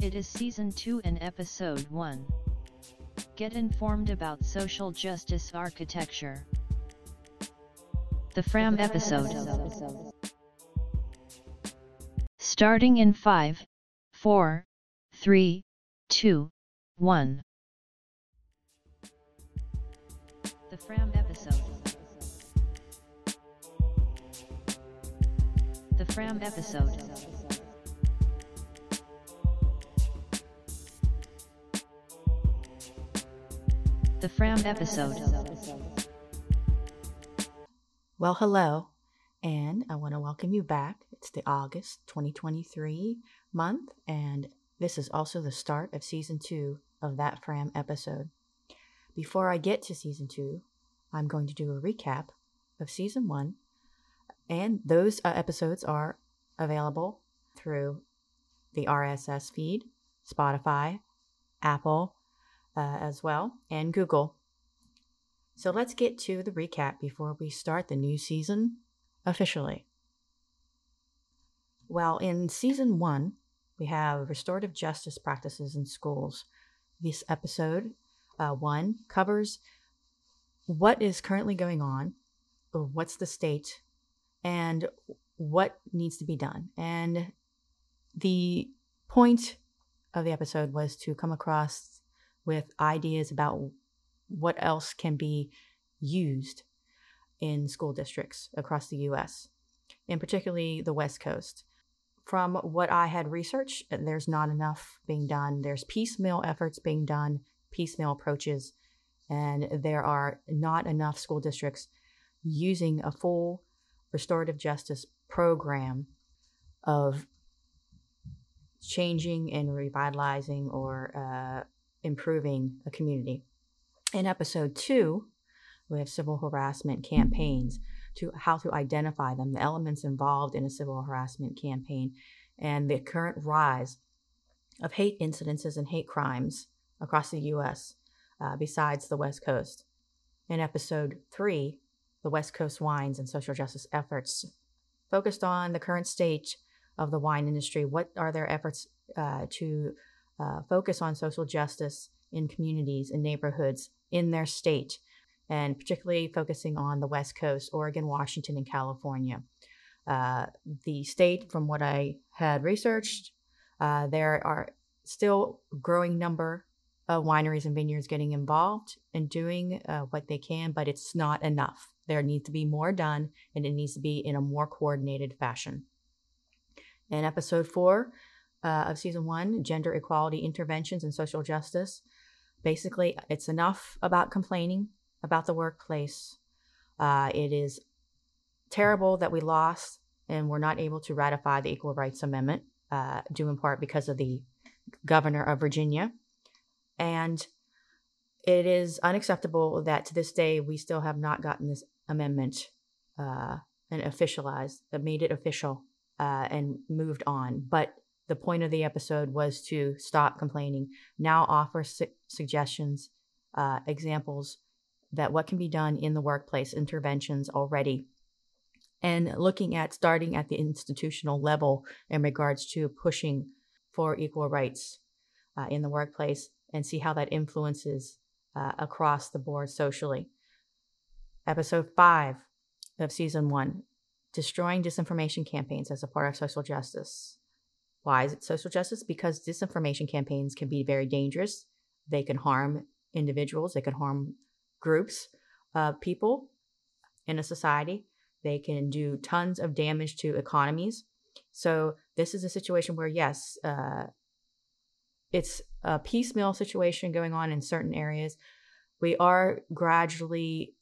It is season 2 and episode 1. Get informed about social justice architecture. The Fram episode. Starting in 5, 4, 3, 2, 1. The Fram episode. The Fram episode. The Fram episode. Well, hello, and I want to welcome you back. It's the August 2023 month, and this is also the start of season two of that Fram episode. Before I get to season two, I'm going to do a recap of season one, and those uh, episodes are available through the RSS feed, Spotify, Apple, uh, as well, and Google. So let's get to the recap before we start the new season officially. Well, in season one, we have restorative justice practices in schools. This episode uh, one covers what is currently going on, what's the state, and what needs to be done. And the point of the episode was to come across with ideas about what else can be used in school districts across the US, and particularly the West Coast. From what I had researched, there's not enough being done. There's piecemeal efforts being done, piecemeal approaches, and there are not enough school districts using a full restorative justice program of changing and revitalizing or uh, improving a community. In episode two, we have civil harassment campaigns to how to identify them, the elements involved in a civil harassment campaign, and the current rise of hate incidences and hate crimes across the U.S. Uh, besides the West Coast. In episode three, the West Coast wines and social justice efforts focused on the current state of the wine industry. What are their efforts uh, to uh, focus on social justice in communities and neighborhoods in their state, and particularly focusing on the West Coast, Oregon, Washington, and California. Uh, the state, from what I had researched, uh, there are still growing number of wineries and vineyards getting involved and doing uh, what they can, but it's not enough. There needs to be more done, and it needs to be in a more coordinated fashion. In episode four, uh, of season one gender equality interventions and social justice. Basically, it's enough about complaining about the workplace. Uh, it is terrible that we lost and we're not able to ratify the Equal Rights Amendment, uh, due in part because of the governor of Virginia. And it is unacceptable that to this day we still have not gotten this amendment uh, and officialized, that made it official uh, and moved on. But the point of the episode was to stop complaining. Now offer su- suggestions, uh, examples that what can be done in the workplace, interventions already, and looking at starting at the institutional level in regards to pushing for equal rights uh, in the workplace and see how that influences uh, across the board socially. Episode five of season one Destroying Disinformation Campaigns as a Part of Social Justice. Why is it social justice? Because disinformation campaigns can be very dangerous. They can harm individuals, they can harm groups of people in a society. They can do tons of damage to economies. So, this is a situation where, yes, uh, it's a piecemeal situation going on in certain areas. We are gradually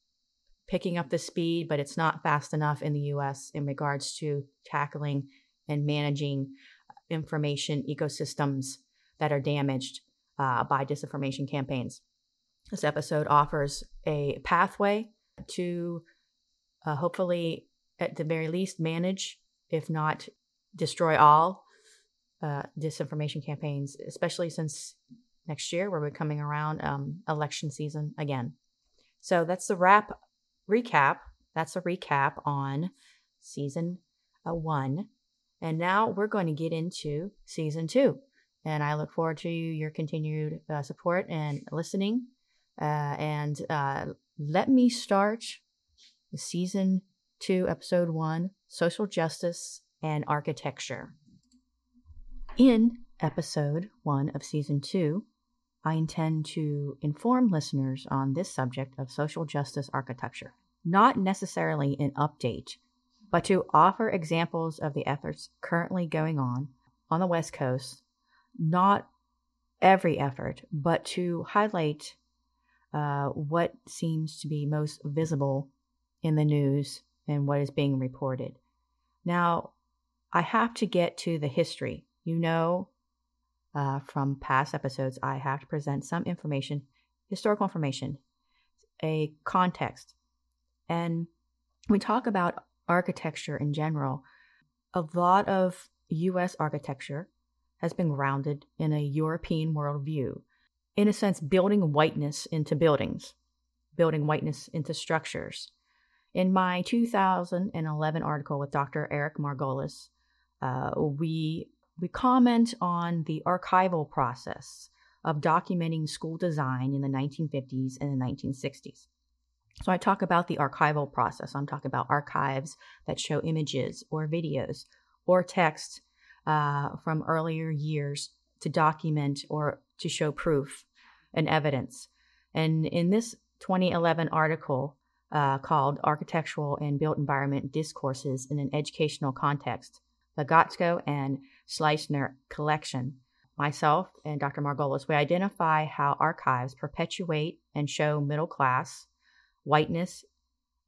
picking up the speed, but it's not fast enough in the US in regards to tackling and managing information ecosystems that are damaged uh, by disinformation campaigns. This episode offers a pathway to uh, hopefully, at the very least, manage, if not destroy all uh, disinformation campaigns, especially since next year we're coming around um, election season again. So that's the wrap recap. That's a recap on season uh, one and now we're going to get into season two. And I look forward to your continued uh, support and listening. Uh, and uh, let me start season two, episode one Social Justice and Architecture. In episode one of season two, I intend to inform listeners on this subject of social justice architecture, not necessarily an update, but to offer examples of the efforts currently going on on the West Coast, not every effort, but to highlight uh, what seems to be most visible in the news and what is being reported. Now, I have to get to the history. You know, uh, from past episodes, I have to present some information, historical information, a context. And we talk about architecture in general. A lot of US architecture has been grounded in a European worldview. In a sense, building whiteness into buildings, building whiteness into structures. In my 2011 article with Dr. Eric Margolis, uh, we we comment on the archival process of documenting school design in the 1950s and the 1960s. So I talk about the archival process. I'm talking about archives that show images or videos or text uh, from earlier years to document or to show proof and evidence. And in this 2011 article, uh, called Architectural and Built Environment Discourses in an Educational Context, the Gottscho and Schleisner collection. Myself and Dr. Margolis, we identify how archives perpetuate and show middle class, whiteness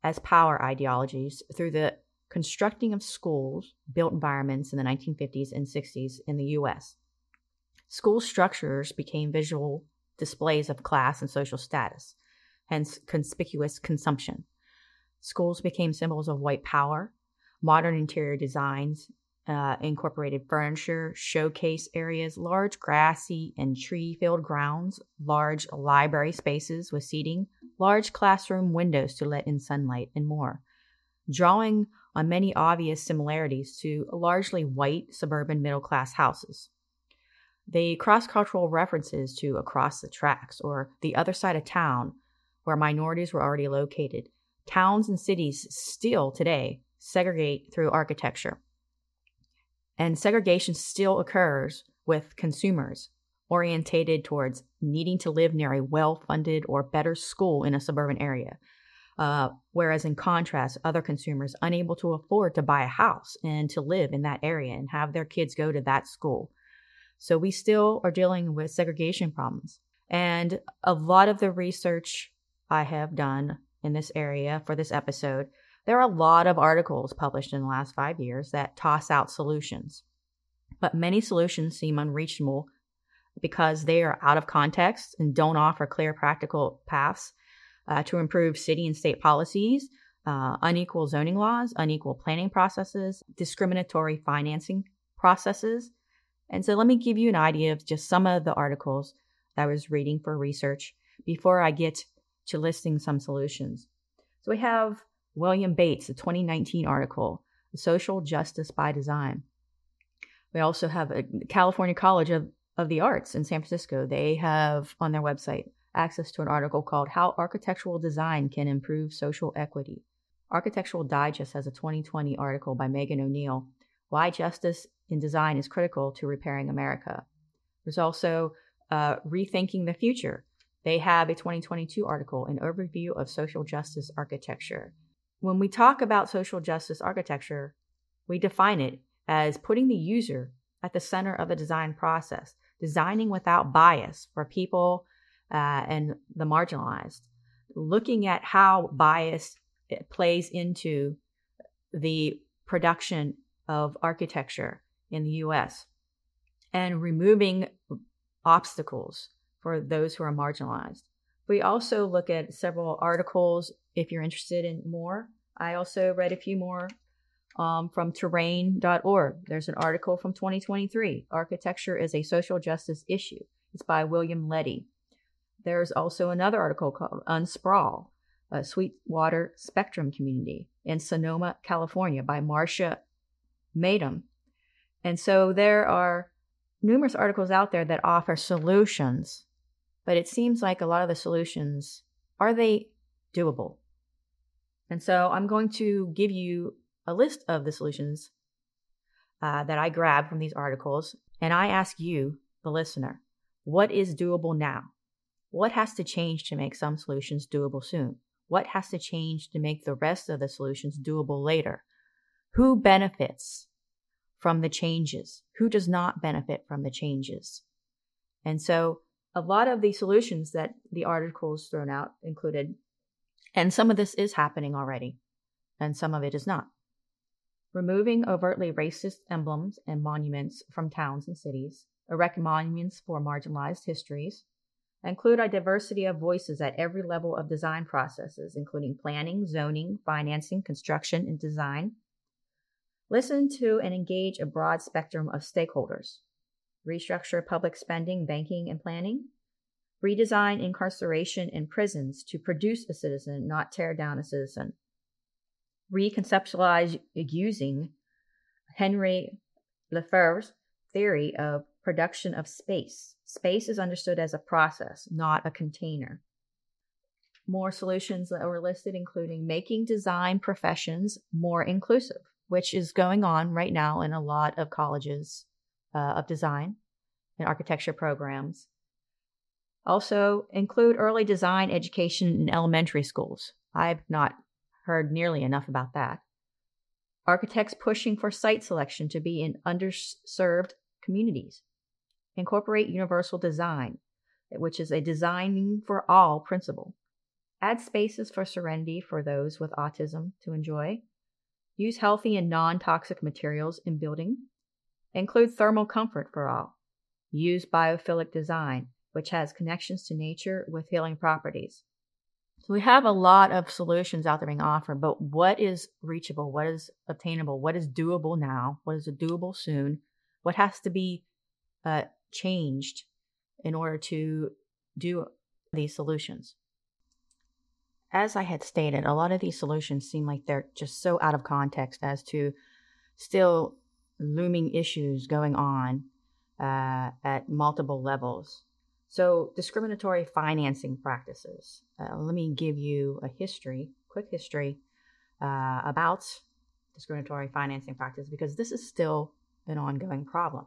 as power ideologies through the constructing of schools, built environments in the 1950s and 60s in the US. School structures became visual displays of class and social status hence conspicuous consumption. Schools became symbols of white power. Modern interior designs uh, incorporated furniture, showcase areas, large grassy and tree filled grounds, large library spaces with seating, large classroom windows to let in sunlight, and more. Drawing on many obvious similarities to largely white suburban middle class houses. The cross cultural references to Across the Tracks or The Other Side of Town where minorities were already located. Towns and cities still today segregate through architecture. And segregation still occurs with consumers orientated towards needing to live near a well funded or better school in a suburban area. Uh, whereas, in contrast, other consumers unable to afford to buy a house and to live in that area and have their kids go to that school. So, we still are dealing with segregation problems. And a lot of the research I have done in this area for this episode, there are a lot of articles published in the last five years that toss out solutions. But many solutions seem unreachable because they are out of context and don't offer clear practical paths uh, to improve city and state policies, uh, unequal zoning laws, unequal planning processes, discriminatory financing processes. And so let me give you an idea of just some of the articles that I was reading for research before I get to listing some solutions. So we have William Bates, a 2019 article, Social Justice by Design. We also have a California College of, of the Arts in San Francisco. They have on their website access to an article called How Architectural Design Can Improve Social Equity. Architectural Digest has a 2020 article by Megan O'Neill, Why Justice in Design is Critical to Repairing America. There's also uh, Rethinking the Future, they have a 2022 article, An Overview of Social Justice Architecture. When we talk about social justice architecture, we define it as putting the user at the center of the design process, designing without bias for people uh, and the marginalized, looking at how bias plays into the production of architecture in the US and removing obstacles for those who are marginalized. We also look at several articles if you're interested in more. I also read a few more um, from terrain.org. There's an article from 2023 Architecture is a Social Justice Issue. It's by William Letty. There's also another article called Unsprawl, a Sweetwater Spectrum Community in Sonoma, California by Marcia Madam. And so there are numerous articles out there that offer solutions, but it seems like a lot of the solutions are they doable? And so I'm going to give you a list of the solutions uh, that I grabbed from these articles, and I ask you, the listener, what is doable now? What has to change to make some solutions doable soon? What has to change to make the rest of the solutions doable later? Who benefits from the changes? Who does not benefit from the changes? And so a lot of the solutions that the articles thrown out included, and some of this is happening already, and some of it is not. Removing overtly racist emblems and monuments from towns and cities, erect monuments for marginalized histories, Include a diversity of voices at every level of design processes, including planning, zoning, financing, construction, and design. Listen to and engage a broad spectrum of stakeholders. Restructure public spending, banking, and planning. Redesign incarceration and prisons to produce a citizen, not tear down a citizen. Reconceptualize using Henry Lefebvre's theory of production of space. Space is understood as a process, not a container. More solutions that were listed, including making design professions more inclusive, which is going on right now in a lot of colleges uh, of design and architecture programs. Also, include early design education in elementary schools. I've not heard nearly enough about that. Architects pushing for site selection to be in underserved communities. Incorporate universal design, which is a designing for all principle. Add spaces for serenity for those with autism to enjoy. Use healthy and non toxic materials in building. Include thermal comfort for all. Use biophilic design, which has connections to nature with healing properties. So we have a lot of solutions out there being offered, but what is reachable? What is obtainable? What is doable now? What is doable soon? What has to be uh, changed in order to do these solutions. As I had stated, a lot of these solutions seem like they're just so out of context as to still looming issues going on uh, at multiple levels. So, discriminatory financing practices. Uh, let me give you a history, quick history uh, about discriminatory financing practices because this is still an ongoing problem.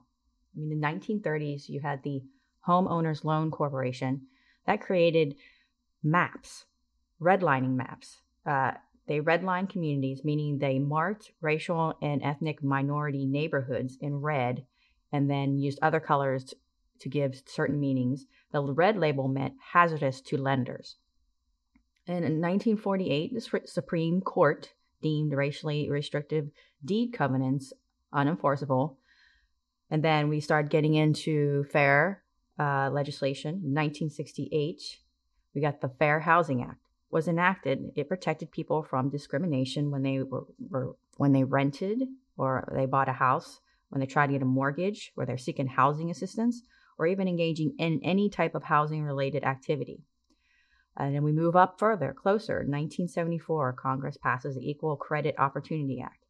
I mean, in the 1930s, you had the Homeowners Loan Corporation that created maps, redlining maps. Uh, they redlined communities, meaning they marked racial and ethnic minority neighborhoods in red and then used other colors to give certain meanings. The red label meant hazardous to lenders. And in 1948, the Supreme Court deemed racially restrictive deed covenants unenforceable and then we started getting into fair uh, legislation. 1968, we got the Fair Housing Act was enacted. It protected people from discrimination when they were, were when they rented or they bought a house, when they tried to get a mortgage, or they're seeking housing assistance, or even engaging in any type of housing related activity. And then we move up further, closer. 1974, Congress passes the Equal Credit Opportunity Act.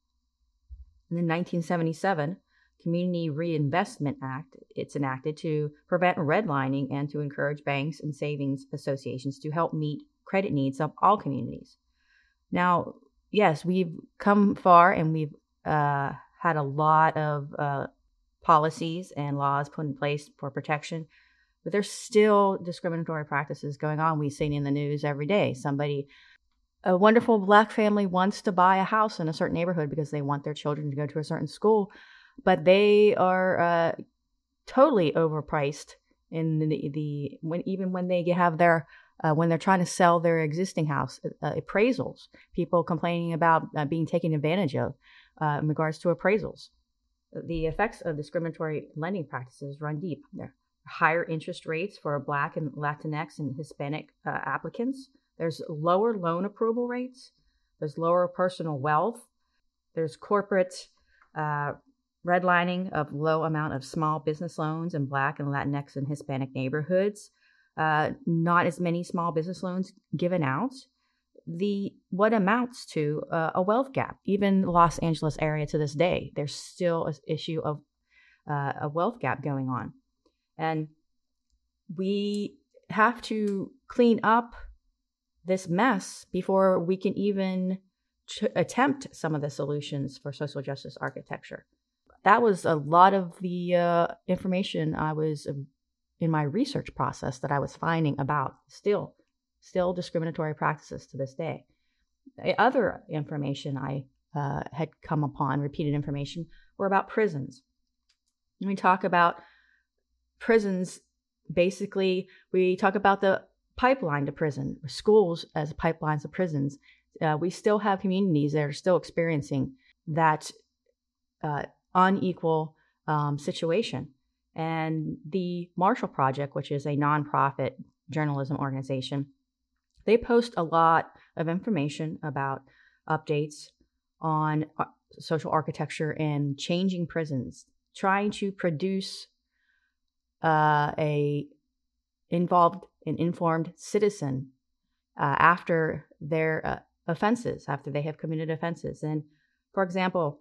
And then 1977, Community Reinvestment Act, it's enacted to prevent redlining and to encourage banks and savings associations to help meet credit needs of all communities. Now, yes, we've come far and we've uh, had a lot of uh, policies and laws put in place for protection, but there's still discriminatory practices going on. We've seen in the news every day. Somebody, a wonderful black family wants to buy a house in a certain neighborhood because they want their children to go to a certain school but they are uh, totally overpriced in the, the when even when they have their uh, when they're trying to sell their existing house uh, appraisals people complaining about uh, being taken advantage of uh, in regards to appraisals the effects of discriminatory lending practices run deep. There are higher interest rates for black and latinx and hispanic uh, applicants. There's lower loan approval rates. There's lower personal wealth. There's corporate uh, redlining of low amount of small business loans in Black and Latinx and Hispanic neighborhoods, uh, not as many small business loans given out. The what amounts to uh, a wealth gap, even Los Angeles area to this day, there's still an issue of uh, a wealth gap going on. And we have to clean up this mess before we can even ch- attempt some of the solutions for social justice architecture. That was a lot of the uh, information I was uh, in my research process that I was finding about still, still discriminatory practices to this day. Other information I uh, had come upon, repeated information, were about prisons. When we talk about prisons, basically, we talk about the pipeline to prison, schools as pipelines to prisons. Uh, we still have communities that are still experiencing that uh, unequal um, situation. And the Marshall Project, which is a nonprofit journalism organization, they post a lot of information about updates on uh, social architecture and changing prisons, trying to produce uh, a involved and informed citizen uh, after their uh, offenses, after they have committed offenses. And for example,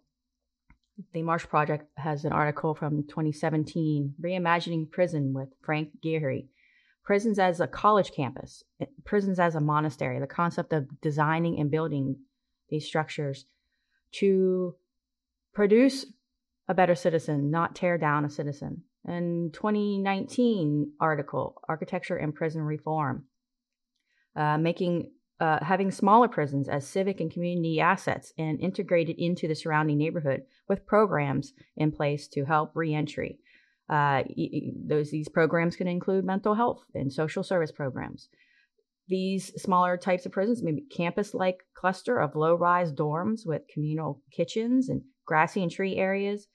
the Marsh Project has an article from 2017, Reimagining Prison with Frank Gehry. Prisons as a college campus, eh, prisons as a monastery, the concept of designing and building these structures to produce a better citizen, not tear down a citizen. And 2019 article, Architecture and Prison Reform, uh, making uh, having smaller prisons as civic and community assets and integrated into the surrounding neighborhood with programs in place to help reentry. Uh, those these programs can include mental health and social service programs. These smaller types of prisons, maybe campus-like cluster of low-rise dorms with communal kitchens and grassy and tree areas,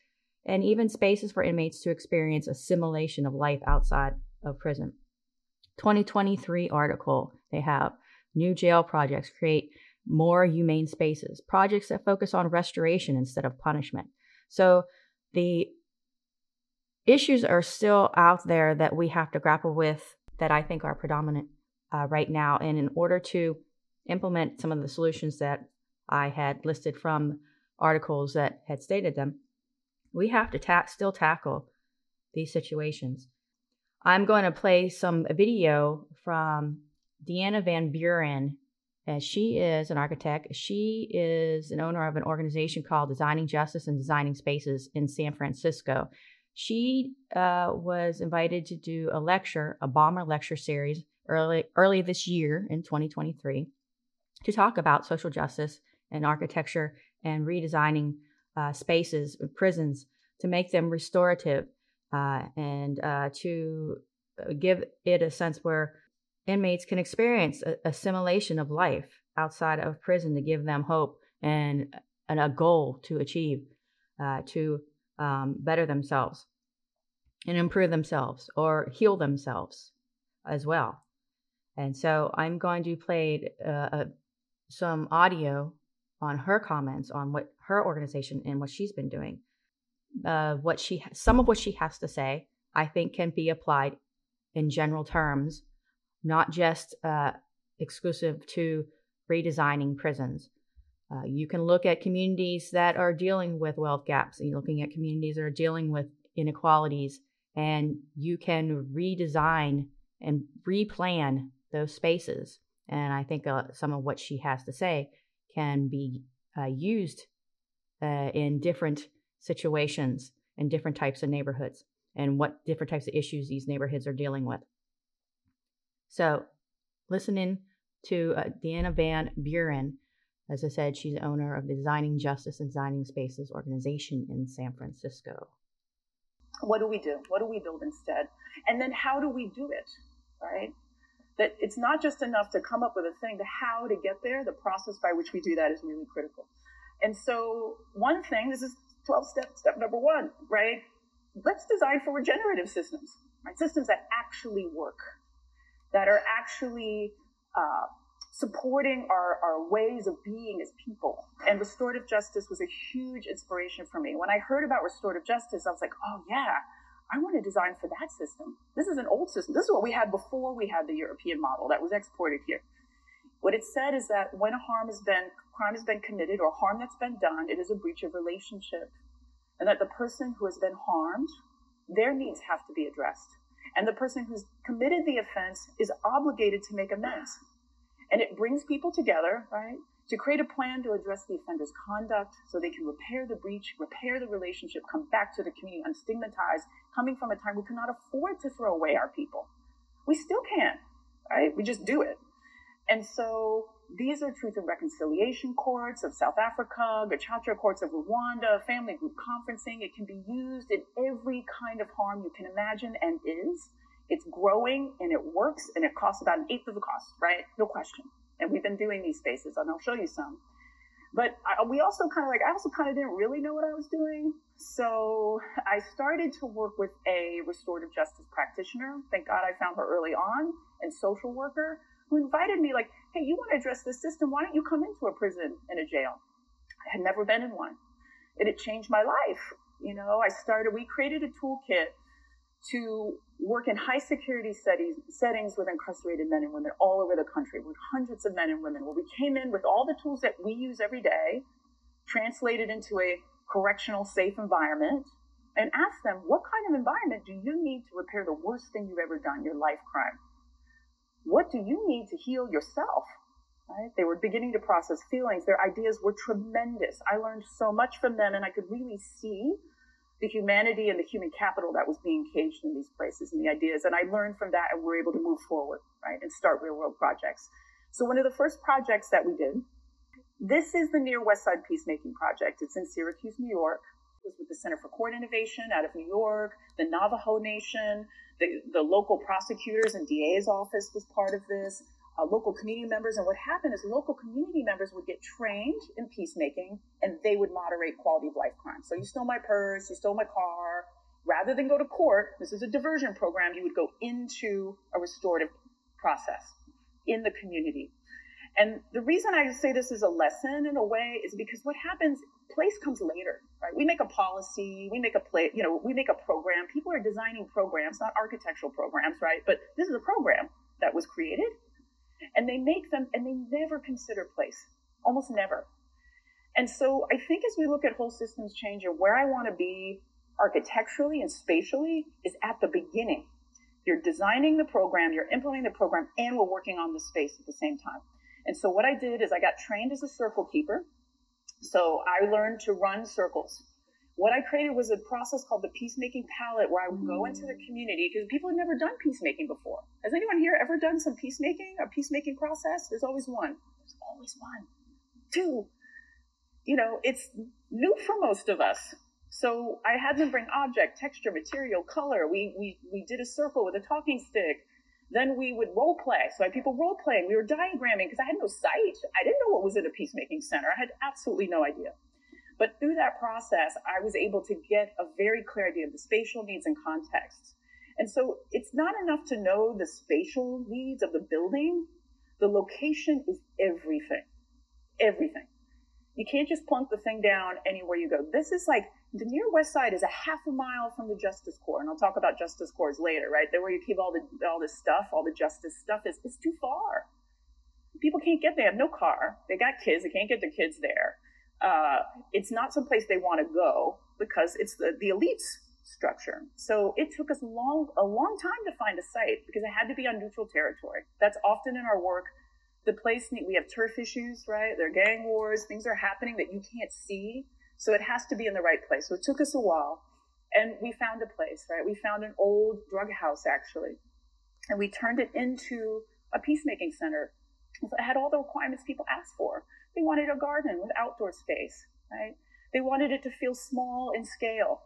and even spaces for inmates to experience assimilation of life outside of prison. 2023 article they have new jail projects create more humane spaces, projects that focus on restoration instead of punishment. So the issues are still out there that we have to grapple with that I think are predominant uh, right now. And in order to implement some of the solutions that I had listed from articles that had stated them, we have to ta- still tackle these situations. I'm going to play some video from Deanna Van Buren. And she is an architect. She is an owner of an organization called Designing Justice and Designing Spaces in San Francisco. She uh, was invited to do a lecture, a bomber lecture series, early early this year in 2023, to talk about social justice and architecture and redesigning uh, spaces, prisons, to make them restorative uh, and uh, to uh, give it a sense where inmates can experience a, assimilation of life outside of prison to give them hope and, and a goal to achieve uh, to um, better themselves and improve themselves or heal themselves as well. And so I'm going to play uh, some audio on her comments on what her organization and what she's been doing. Uh, what she, some of what she has to say, I think, can be applied in general terms, not just uh, exclusive to redesigning prisons. Uh, you can look at communities that are dealing with wealth gaps, and you're looking at communities that are dealing with inequalities, and you can redesign and replan those spaces. And I think uh, some of what she has to say can be uh, used uh, in different situations and different types of neighborhoods and what different types of issues these neighborhoods are dealing with. So, listening to uh, Deanna Van Buren. As I said, she's owner of the Designing Justice and Designing Spaces organization in San Francisco. What do we do? What do we build instead? And then how do we do it, right? That it's not just enough to come up with a thing, the how to get there, the process by which we do that is really critical. And so, one thing, this is 12 step, step number one, right? Let's design for regenerative systems, right? Systems that actually work, that are actually uh, supporting our, our ways of being as people. And restorative justice was a huge inspiration for me. When I heard about restorative justice, I was like, oh, yeah, I want to design for that system. This is an old system. This is what we had before we had the European model that was exported here. What it said is that when a harm has been, crime has been committed or harm that's been done, it is a breach of relationship. and that the person who has been harmed, their needs have to be addressed. And the person who's committed the offense is obligated to make amends. And it brings people together, right, to create a plan to address the offender's conduct so they can repair the breach, repair the relationship, come back to the community unstigmatized, coming from a time we could not afford to throw away our people. We still can't, right? We just do it. And so these are truth and reconciliation courts of South Africa, Gacaca courts of Rwanda, family group conferencing. It can be used in every kind of harm you can imagine and is. It's growing and it works and it costs about an eighth of the cost, right? No question. And we've been doing these spaces and I'll show you some. But I, we also kind of like, I also kind of didn't really know what I was doing. So I started to work with a restorative justice practitioner. Thank God I found her early on and social worker who invited me like, hey, you want to address this system? Why don't you come into a prison and a jail? I had never been in one. And it changed my life. You know, I started, we created a toolkit to work in high security settings, settings with incarcerated men and women all over the country, with hundreds of men and women, where we came in with all the tools that we use every day, translated into a correctional safe environment, and asked them, what kind of environment do you need to repair the worst thing you've ever done, your life crime? What do you need to heal yourself? Right? They were beginning to process feelings. Their ideas were tremendous. I learned so much from them, and I could really see the humanity and the human capital that was being caged in these places and the ideas. And I learned from that, and we're able to move forward, right, and start real world projects. So one of the first projects that we did, this is the Near West Side Peacemaking Project. It's in Syracuse, New York. It was with the Center for Court Innovation out of New York, the Navajo Nation, the, the local prosecutors and DA's office was part of this, uh, local community members. And what happened is local community members would get trained in peacemaking and they would moderate quality of life crimes. So you stole my purse, you stole my car. Rather than go to court, this is a diversion program, you would go into a restorative process in the community. And the reason I say this is a lesson in a way is because what happens, place comes later, right? We make a policy, we make a play, you know, we make a program. People are designing programs, not architectural programs, right? But this is a program that was created and they make them and they never consider place, almost never. And so I think as we look at whole systems change and where I want to be architecturally and spatially is at the beginning. You're designing the program, you're implementing the program, and we're working on the space at the same time. And so what I did is I got trained as a circle keeper. So I learned to run circles. What I created was a process called the peacemaking palette where I would go into the mm. community because people had never done peacemaking before. Has anyone here ever done some peacemaking, a peacemaking process? There's always one. There's always one. Two, you know, it's new for most of us. So I had them bring object, texture, material, color. We, we, we did a circle with a talking stick. Then we would role play. So I had people role playing. We were diagramming because I had no sight. I didn't know what was in a peacemaking center. I had absolutely no idea. But through that process, I was able to get a very clear idea of the spatial needs and context. And so it's not enough to know the spatial needs of the building. The location is everything. Everything. You can't just plunk the thing down anywhere you go. This is like the near west side is a half a mile from the justice corps, and I'll talk about justice corps later, right? There where you keep all the all this stuff, all the justice stuff is it's too far. People can't get there. They have no car. They got kids. They can't get their kids there. Uh, it's not someplace they want to go because it's the the elites structure. So it took us long a long time to find a site because it had to be on neutral territory. That's often in our work. The place we have turf issues, right? There are gang wars. Things are happening that you can't see so it has to be in the right place. So it took us a while. And we found a place, right? We found an old drug house, actually. And we turned it into a peacemaking center. It had all the requirements people asked for. They wanted a garden with outdoor space, right? They wanted it to feel small in scale.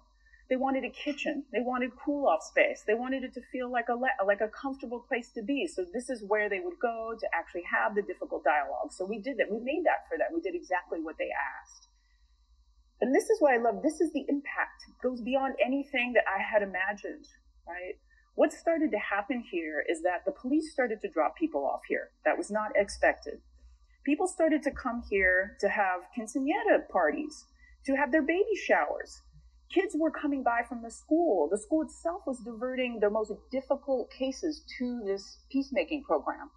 They wanted a kitchen. They wanted cool off space. They wanted it to feel like a le- like a comfortable place to be. So this is where they would go to actually have the difficult dialogue. So we did that. We made that for them. We did exactly what they asked. And this is what I love. This is the impact. It goes beyond anything that I had imagined, right? What started to happen here is that the police started to drop people off here. That was not expected. People started to come here to have quinceanera parties, to have their baby showers. Kids were coming by from the school. The school itself was diverting the most difficult cases to this peacemaking program.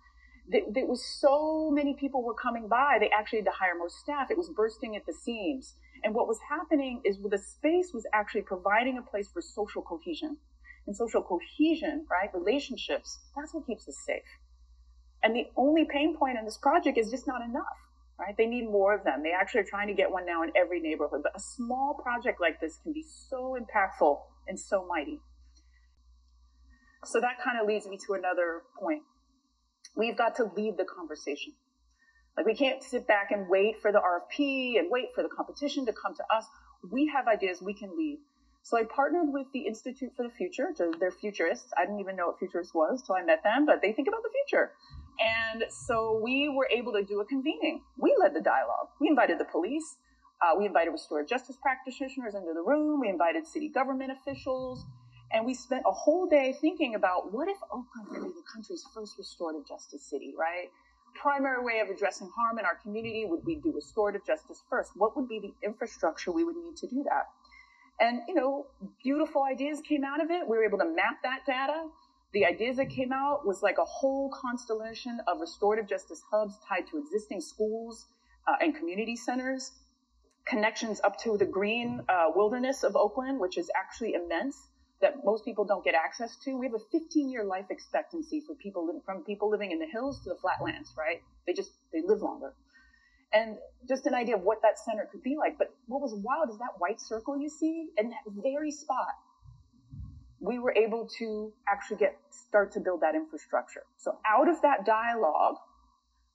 There was so many people were coming by, they actually had to hire more staff. It was bursting at the seams And what was happening is the space was actually providing a place for social cohesion. And social cohesion, right, relationships, that's what keeps us safe. And the only pain point in this project is just not enough, right? They need more of them. They actually are trying to get one now in every neighborhood. But a small project like this can be so impactful and so mighty. So that kind of leads me to another point. We've got to lead the conversation. Like we can't sit back and wait for the RFP and wait for the competition to come to us. We have ideas we can lead. So I partnered with the Institute for the Future. They're futurists. I didn't even know what futurist was till I met them, but they think about the future. And so we were able to do a convening. We led the dialogue. We invited the police. Uh, we invited restorative justice practitioners into the room. We invited city government officials. And we spent a whole day thinking about what if Oakland be the country's first restorative justice city, right? Primary way of addressing harm in our community would we do restorative justice first? What would be the infrastructure we would need to do that? And, you know, beautiful ideas came out of it. We were able to map that data. The ideas that came out was like a whole constellation of restorative justice hubs tied to existing schools uh, and community centers, connections up to the green uh, wilderness of Oakland, which is actually immense that most people don't get access to. We have a 15 year life expectancy for people from people living in the hills to the flatlands, right? They just they live longer. And just an idea of what that center could be like. But what was wild is that white circle you see in that very spot. We were able to actually get start to build that infrastructure. So out of that dialogue,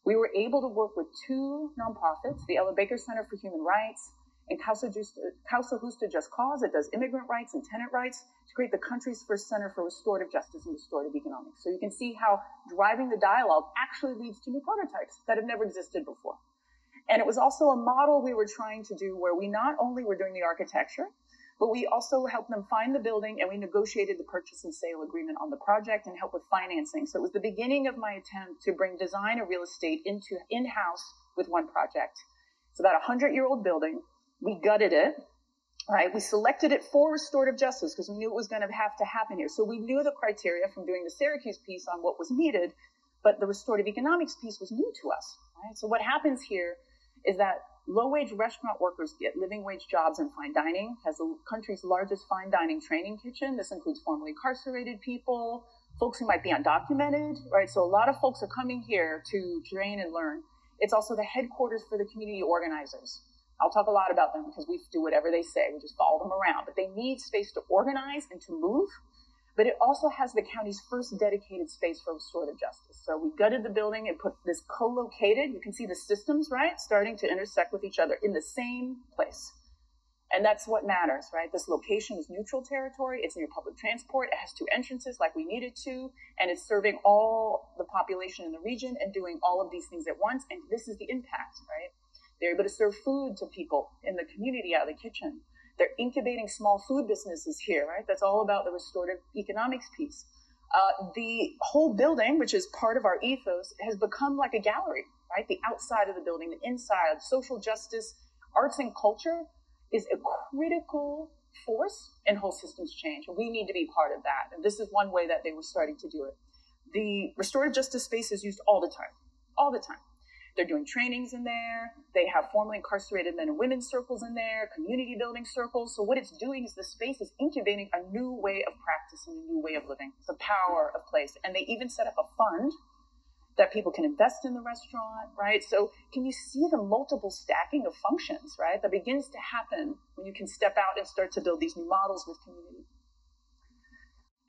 we were able to work with two nonprofits, the Ella Baker Center for Human Rights and Causa Justa, Just Cause, it does immigrant rights and tenant rights to create the country's first center for restorative justice and restorative economics. So you can see how driving the dialogue actually leads to new prototypes that have never existed before. And it was also a model we were trying to do where we not only were doing the architecture, but we also helped them find the building and we negotiated the purchase and sale agreement on the project and helped with financing. So it was the beginning of my attempt to bring design and real estate into in-house with one project. It's about a hundred year old building we gutted it, right? We selected it for restorative justice because we knew it was going to have to happen here. So we knew the criteria from doing the Syracuse piece on what was needed, but the restorative economics piece was new to us, right? So what happens here is that low wage restaurant workers get living wage jobs in fine dining, has the country's largest fine dining training kitchen. This includes formerly incarcerated people, folks who might be undocumented, right? So a lot of folks are coming here to train and learn. It's also the headquarters for the community organizers. I'll talk a lot about them because we do whatever they say. We just follow them around. But they need space to organize and to move. But it also has the county's first dedicated space for restorative justice. So we gutted the building and put this co-located. You can see the systems, right, starting to intersect with each other in the same place. And that's what matters, right? This location is neutral territory. It's near public transport. It has two entrances like we needed to. And it's serving all the population in the region and doing all of these things at once. And this is the impact, right? They're able to serve food to people in the community out of the kitchen. They're incubating small food businesses here, right? That's all about the restorative economics piece. Uh, the whole building, which is part of our ethos, has become like a gallery, right? The outside of the building, the inside, social justice, arts and culture is a critical force in whole systems change. We need to be part of that. And this is one way that they were starting to do it. The restorative justice space is used all the time, all the time. They're doing trainings in there. They have formerly incarcerated men and women's circles in there, community building circles. So what it's doing is the space is incubating a new way of practice and a new way of living. It's the power of place. And they even set up a fund that people can invest in the restaurant, right? So can you see the multiple stacking of functions, right? That begins to happen when you can step out and start to build these new models with community.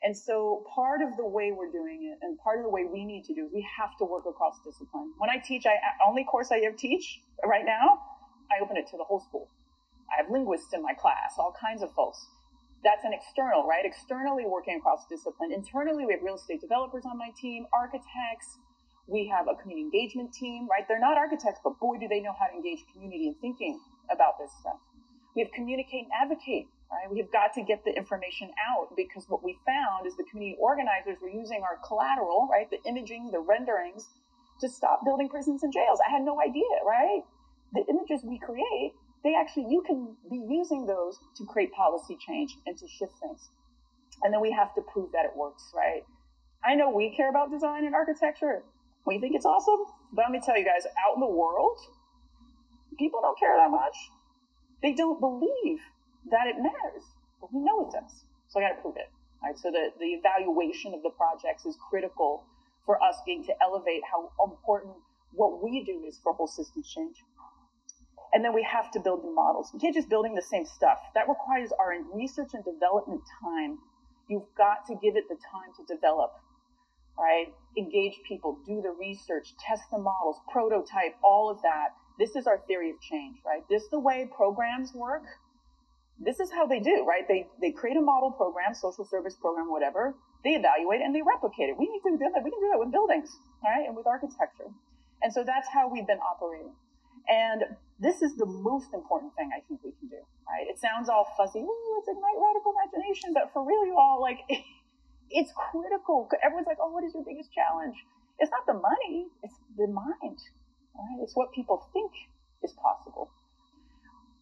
And so part of the way we're doing it and part of the way we need to do is we have to work across discipline. When I teach, I only course I ever teach right now, I open it to the whole school. I have linguists in my class, all kinds of folks. That's an external, right? Externally working across discipline. Internally, we have real estate developers on my team, architects. We have a community engagement team, right? They're not architects, but boy, do they know how to engage community in thinking about this stuff. We have communicate and advocate right? We have got to get the information out because what we found is the community organizers were using our collateral, right? The imaging, the renderings to stop building prisons and jails. I had no idea, right? The images we create, they actually, you can be using those to create policy change and to shift things. And then we have to prove that it works, right? I know we care about design and architecture. We think it's awesome. But let me tell you guys, out in the world, people don't care that much they don't believe that it matters, but we know it does. So I got to prove it. Right? So the, the evaluation of the projects is critical for us being to elevate how important what we do is for whole system change. And then we have to build the models. We can't just building the same stuff. That requires our research and development time. You've got to give it the time to develop, right? Engage people, do the research, test the models, prototype, all of that. This is our theory of change, right? This is the way programs work. This is how they do, right? They, they create a model program, social service program, whatever. They evaluate and they replicate it. We need to do that. We can do that with buildings, right? And with architecture. And so that's how we've been operating. And this is the most important thing I think we can do, right? It sounds all fuzzy. Ooh, let's ignite radical imagination. But for real, you all, like, it's critical. Everyone's like, oh, what is your biggest challenge? It's not the money, it's the mind, right? It's what people think is possible.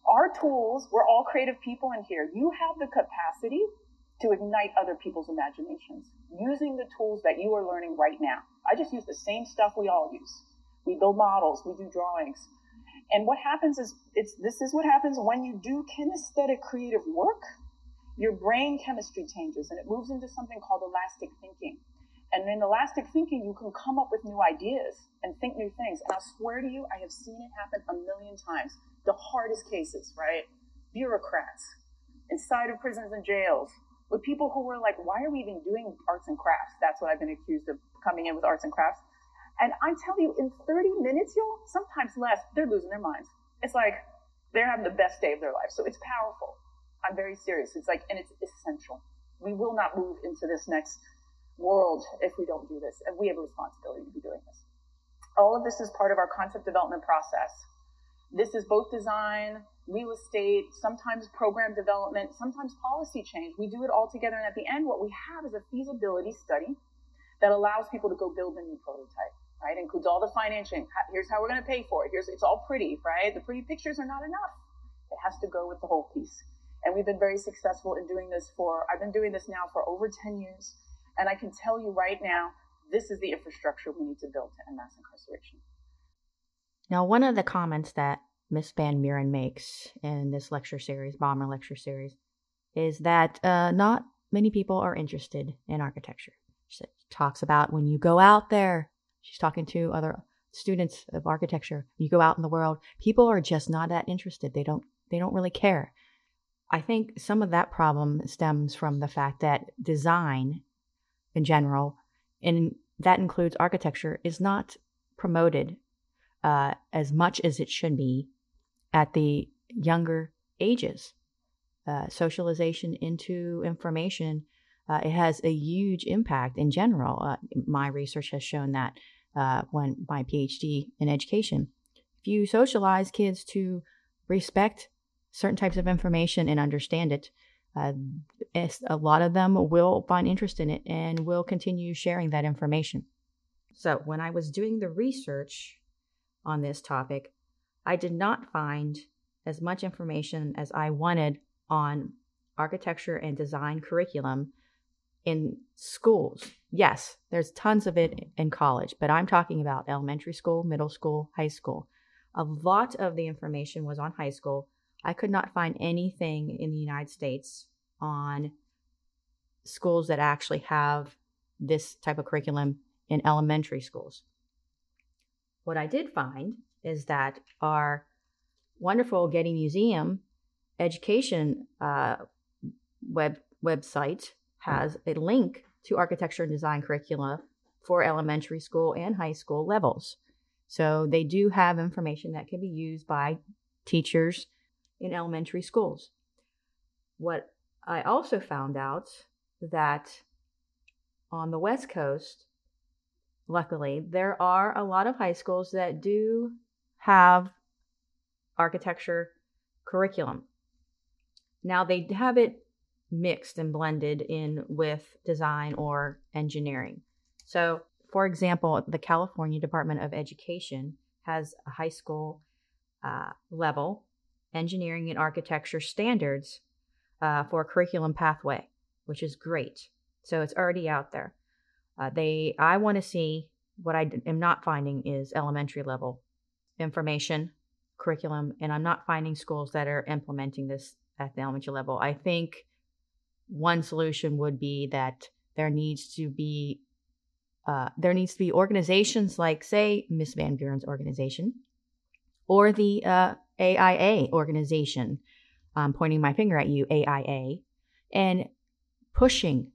Our tools, we're all creative people in here. You have the capacity to ignite other people's imaginations using the tools that you are learning right now. I just use the same stuff we all use. We build models, we do drawings, and what happens is, it's, this is what happens when you do kinesthetic creative work. Your brain chemistry changes and it moves into something called elastic thinking. And in elastic thinking, you can come up with new ideas and think new things. And I swear to you, I have seen it happen a million times. The hardest cases, right? Bureaucrats inside of prisons and jails with people who were like, why are we even doing arts and crafts? That's what I've been accused of coming in with arts and crafts. And I tell you, in 30 minutes, y'all, sometimes less, they're losing their minds. It's like they're having the best day of their life. So it's powerful. I'm very serious. It's like, and it's essential. We will not move into this next world if we don't do this. And we have a responsibility to be doing this. All of this is part of our concept development process. This is both design, real estate, sometimes program development, sometimes policy change. We do it all together. And at the end, what we have is a feasibility study that allows people to go build a new prototype right? It Includes all the financing. Here's how we're going to pay for it. Here's it's all pretty, right? The pretty pictures are not enough. It has to go with the whole piece. And we've been very successful in doing this for. I've been doing this now for over 10 years, and I can tell you right now, this is the infrastructure we need to build to end mass incarceration. Now, one of the comments that Miss Van Buren makes in this lecture series, Bomber lecture series, is that uh, not many people are interested in architecture. She talks about when you go out there, She's talking to other students of architecture. You go out in the world, people are just not that interested. They don't they don't really care. I think some of that problem stems from the fact that design in general, and that includes architecture, is not promoted uh, as much as it should be at the younger ages. Uh, socialization into information, uh, it has a huge impact in general. Uh, my research has shown that uh, when my PhD in education. If you socialize kids to respect certain types of information and understand it, uh, a lot of them will find interest in it and will continue sharing that information. So, when I was doing the research on this topic, I did not find as much information as I wanted on architecture and design curriculum in schools. Yes, there's tons of it in college, but I'm talking about elementary school, middle school, high school. A lot of the information was on high school. I could not find anything in the United States on schools that actually have this type of curriculum in elementary schools. What I did find is that our wonderful Getty Museum education uh, web website has a link to architecture and design curricula for elementary school and high school levels. So they do have information that can be used by teachers in elementary schools. What I also found out that on the West Coast, luckily, there are a lot of high schools that do have architecture curriculum. Now they have it mixed and blended in with design or engineering. So, for example, the California Department of Education has a high school uh, level engineering and architecture standards uh, for a curriculum pathway, which is great. So it's already out there. Uh, they, I want to see what I am not finding is elementary level information, curriculum, and I'm not finding schools that are implementing this at the elementary level. I think one solution would be that there needs to be uh, there needs to be organizations like, say, Miss Van Buren's organization or the uh, AIA organization. I'm pointing my finger at you, AIA, and pushing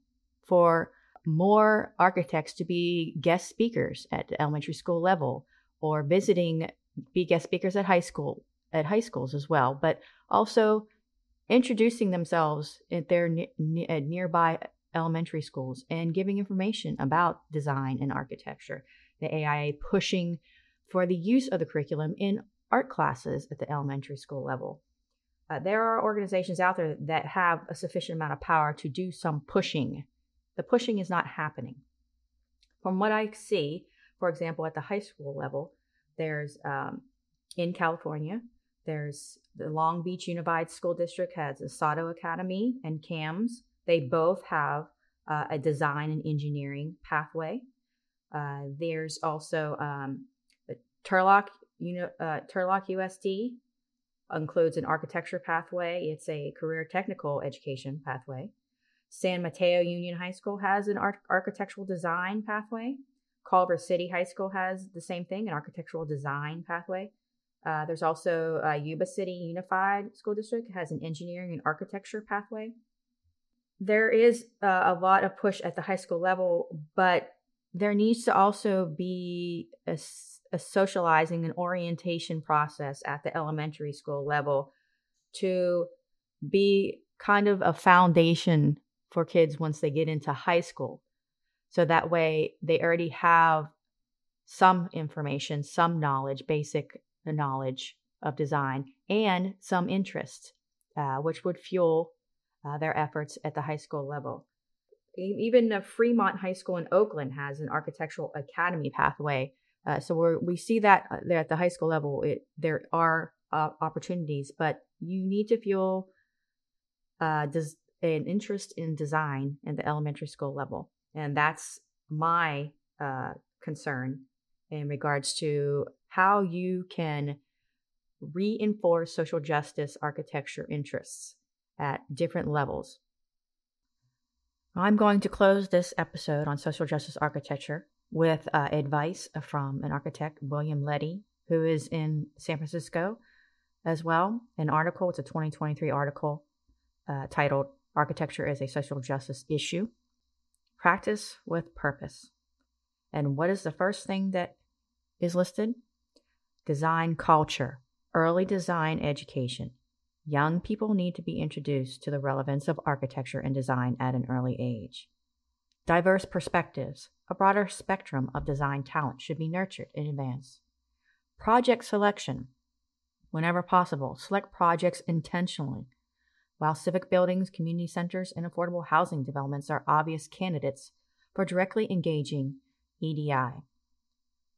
for more architects to be guest speakers at elementary school level or visiting be guest speakers at high school at high schools as well but also introducing themselves at their at nearby elementary schools and giving information about design and architecture the aia pushing for the use of the curriculum in art classes at the elementary school level. Uh, there are organizations out there that have a sufficient amount of power to do some pushing the pushing is not happening. From what I see, for example, at the high school level, there's um, in California, there's the Long Beach Unified School District has a Sato Academy and CAMS. They both have uh, a design and engineering pathway. Uh, there's also um, Turlock, you know, uh, Turlock USD includes an architecture pathway. It's a career technical education pathway. San Mateo Union High School has an architectural design pathway. Culver City High School has the same thing, an architectural design pathway. Uh, there's also uh, Yuba City Unified School District has an engineering and architecture pathway. There is uh, a lot of push at the high school level, but there needs to also be a, a socializing and orientation process at the elementary school level to be kind of a foundation for kids once they get into high school. So that way they already have some information, some knowledge, basic knowledge of design, and some interest, uh, which would fuel uh, their efforts at the high school level. Even Fremont High School in Oakland has an architectural academy pathway. Uh, so we see that uh, there at the high school level, it, there are uh, opportunities, but you need to fuel uh, does an interest in design in the elementary school level. And that's my uh, concern in regards to how you can reinforce social justice architecture interests at different levels. I'm going to close this episode on social justice architecture with uh, advice from an architect, William Leddy, who is in San Francisco as well. An article, it's a 2023 article uh, titled Architecture is a social justice issue. Practice with purpose. And what is the first thing that is listed? Design culture, early design education. Young people need to be introduced to the relevance of architecture and design at an early age. Diverse perspectives, a broader spectrum of design talent should be nurtured in advance. Project selection. Whenever possible, select projects intentionally while civic buildings, community centers, and affordable housing developments are obvious candidates for directly engaging EDI.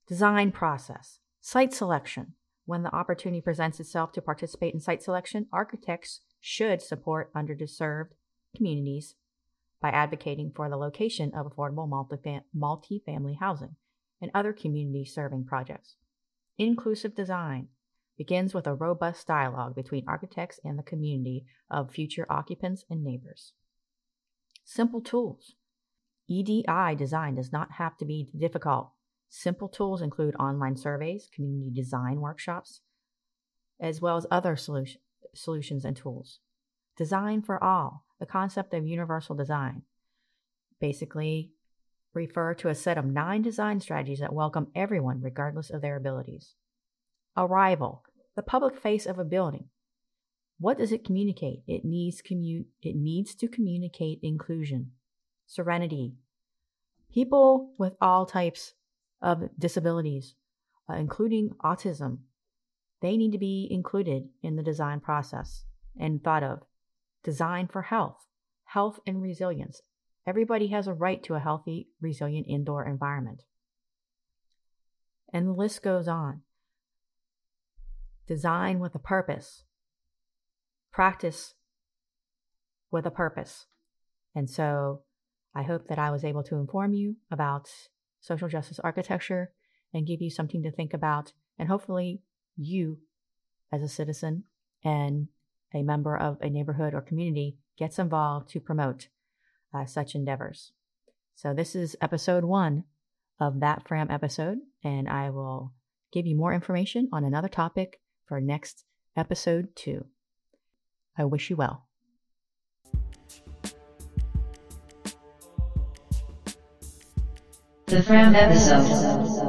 Design process, site selection. When the opportunity presents itself to participate in site selection, architects should support underserved communities by advocating for the location of affordable multi-family housing and other community serving projects. Inclusive design begins with a robust dialogue between architects and the community of future occupants and neighbors. Simple tools. EDI design does not have to be difficult. Simple tools include online surveys, community design workshops, as well as other solution, solutions and tools. Design for all, the concept of universal design. Basically, refer to a set of nine design strategies that welcome everyone regardless of their abilities. Arrival, the public face of a building. What does it communicate? It needs commu- it needs to communicate inclusion, serenity. People with all types of disabilities, uh, including autism, they need to be included in the design process and thought of. Design for health, health and resilience. Everybody has a right to a healthy, resilient indoor environment. And the list goes on Design with a purpose. Practice with a purpose. And so I hope that I was able to inform you about social justice architecture and give you something to think about. And hopefully, you, as a citizen and a member of a neighborhood or community, gets involved to promote uh, such endeavors. So, this is episode one of that Fram episode, and I will give you more information on another topic for next episode two. I wish you well. The Fram episode.